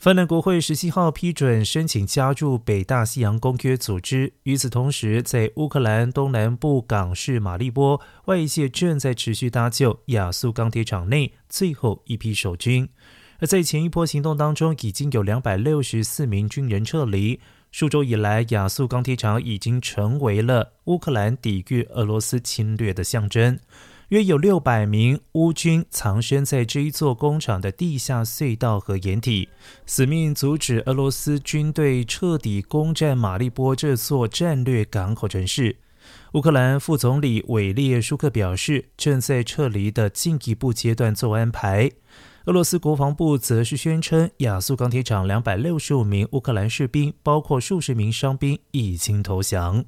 芬兰国会十七号批准申请加入北大西洋公约组织。与此同时，在乌克兰东南部港市马利波，外界正在持续搭救亚速钢铁厂内最后一批守军。而在前一波行动当中，已经有两百六十四名军人撤离。数周以来，亚速钢铁厂已经成为了乌克兰抵御俄罗斯侵略的象征。约有六百名乌军藏身在这一座工厂的地下隧道和掩体，死命阻止俄罗斯军队彻底攻占马利波这座战略港口城市。乌克兰副总理韦列舒克表示，正在撤离的进一步阶段做安排。俄罗斯国防部则是宣称，亚速钢铁厂两百六十五名乌克兰士兵，包括数十名伤兵，已经投降。